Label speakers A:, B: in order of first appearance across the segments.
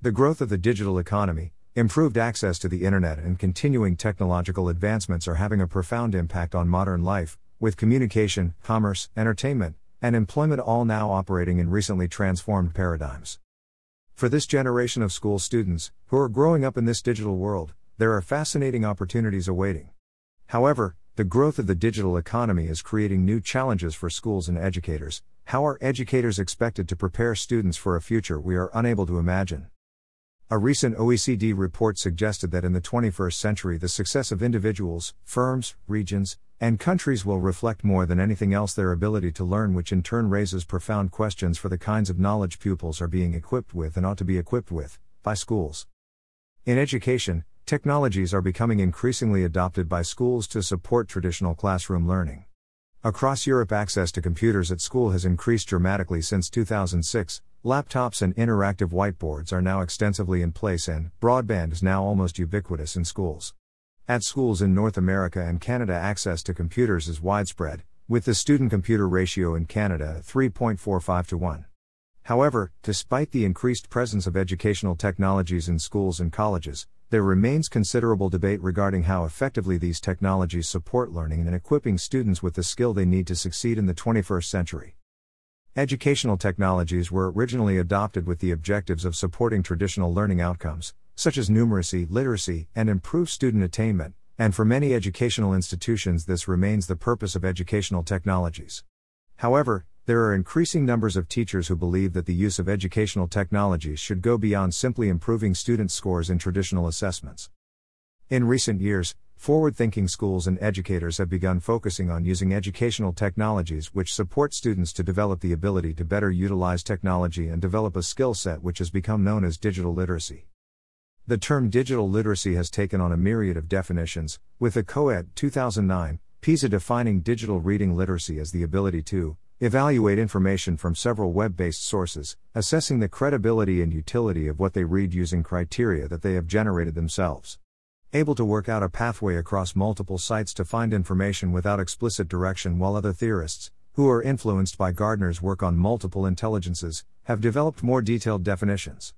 A: The growth of the digital economy, improved access to the internet, and continuing technological advancements are having a profound impact on modern life, with communication, commerce, entertainment, and employment all now operating in recently transformed paradigms. For this generation of school students, who are growing up in this digital world, there are fascinating opportunities awaiting. However, the growth of the digital economy is creating new challenges for schools and educators. How are educators expected to prepare students for a future we are unable to imagine? A recent OECD report suggested that in the 21st century, the success of individuals, firms, regions, and countries will reflect more than anything else their ability to learn, which in turn raises profound questions for the kinds of knowledge pupils are being equipped with and ought to be equipped with by schools. In education, technologies are becoming increasingly adopted by schools to support traditional classroom learning. Across Europe, access to computers at school has increased dramatically since 2006. Laptops and interactive whiteboards are now extensively in place, and broadband is now almost ubiquitous in schools. At schools in North America and Canada, access to computers is widespread, with the student computer ratio in Canada 3.45 to 1. However, despite the increased presence of educational technologies in schools and colleges, there remains considerable debate regarding how effectively these technologies support learning and equipping students with the skill they need to succeed in the 21st century. Educational technologies were originally adopted with the objectives of supporting traditional learning outcomes, such as numeracy, literacy, and improved student attainment, and for many educational institutions, this remains the purpose of educational technologies. However, there are increasing numbers of teachers who believe that the use of educational technologies should go beyond simply improving students' scores in traditional assessments. In recent years, forward thinking schools and educators have begun focusing on using educational technologies which support students to develop the ability to better utilize technology and develop a skill set which has become known as digital literacy. The term digital literacy has taken on a myriad of definitions, with the COED 2009 PISA defining digital reading literacy as the ability to evaluate information from several web based sources, assessing the credibility and utility of what they read using criteria that they have generated themselves. Able to work out a pathway across multiple sites to find information without explicit direction, while other theorists, who are influenced by Gardner's work on multiple intelligences, have developed more detailed definitions.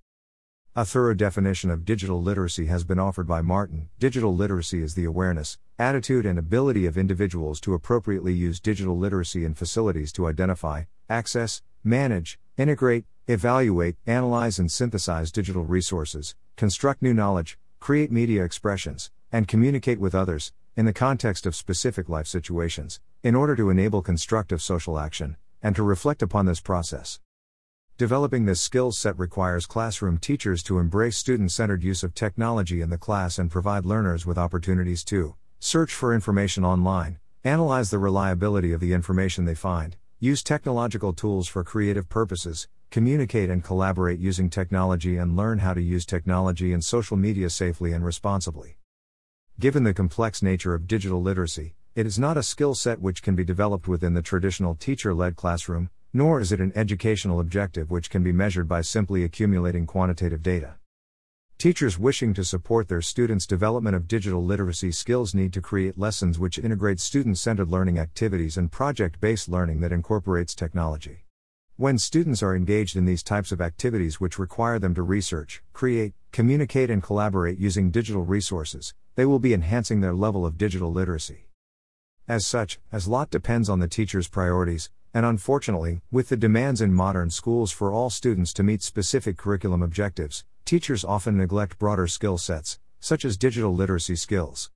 A: A thorough definition of digital literacy has been offered by Martin. Digital literacy is the awareness, attitude, and ability of individuals to appropriately use digital literacy in facilities to identify, access, manage, integrate, evaluate, analyze, and synthesize digital resources, construct new knowledge, create media expressions, and communicate with others, in the context of specific life situations, in order to enable constructive social action, and to reflect upon this process. Developing this skill set requires classroom teachers to embrace student centered use of technology in the class and provide learners with opportunities to search for information online, analyze the reliability of the information they find, use technological tools for creative purposes, communicate and collaborate using technology, and learn how to use technology and social media safely and responsibly. Given the complex nature of digital literacy, it is not a skill set which can be developed within the traditional teacher led classroom, nor is it an educational objective which can be measured by simply accumulating quantitative data. Teachers wishing to support their students' development of digital literacy skills need to create lessons which integrate student centered learning activities and project based learning that incorporates technology. When students are engaged in these types of activities which require them to research, create, communicate, and collaborate using digital resources, they will be enhancing their level of digital literacy. As such, as lot depends on the teacher's priorities, and unfortunately, with the demands in modern schools for all students to meet specific curriculum objectives, teachers often neglect broader skill sets, such as digital literacy skills.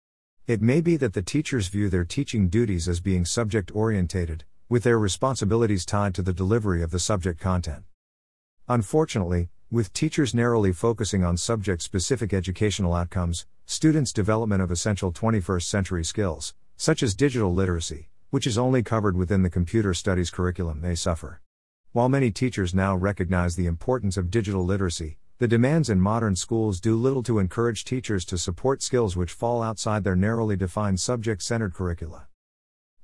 A: It may be that the teachers view their teaching duties as being subject orientated, with their responsibilities tied to the delivery of the subject content. Unfortunately, with teachers narrowly focusing on subject specific educational outcomes, students' development of essential 21st century skills, such as digital literacy, which is only covered within the computer studies curriculum, may suffer. While many teachers now recognize the importance of digital literacy, the demands in modern schools do little to encourage teachers to support skills which fall outside their narrowly defined subject centered curricula.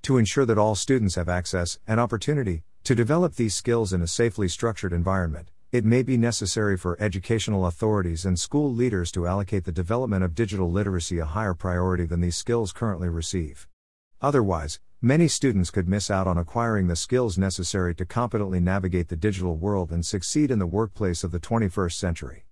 A: To ensure that all students have access and opportunity to develop these skills in a safely structured environment, it may be necessary for educational authorities and school leaders to allocate the development of digital literacy a higher priority than these skills currently receive. Otherwise, Many students could miss out on acquiring the skills necessary to competently navigate the digital world and succeed in the workplace of the 21st century.